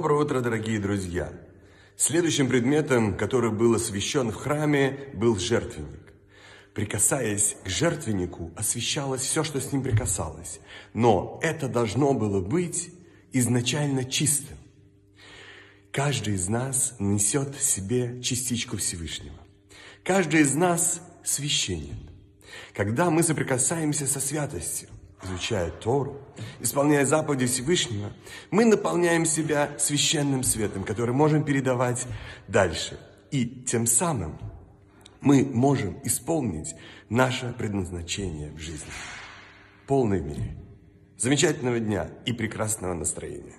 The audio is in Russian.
Доброе утро, дорогие друзья! Следующим предметом, который был освящен в храме, был жертвенник. Прикасаясь к жертвеннику, освещалось все, что с ним прикасалось. Но это должно было быть изначально чистым. Каждый из нас несет в себе частичку Всевышнего. Каждый из нас священен. Когда мы соприкасаемся со святостью, изучая Тору, исполняя заповеди Всевышнего, мы наполняем себя священным светом, который можем передавать дальше. И тем самым мы можем исполнить наше предназначение в жизни. Полной мере. Замечательного дня и прекрасного настроения.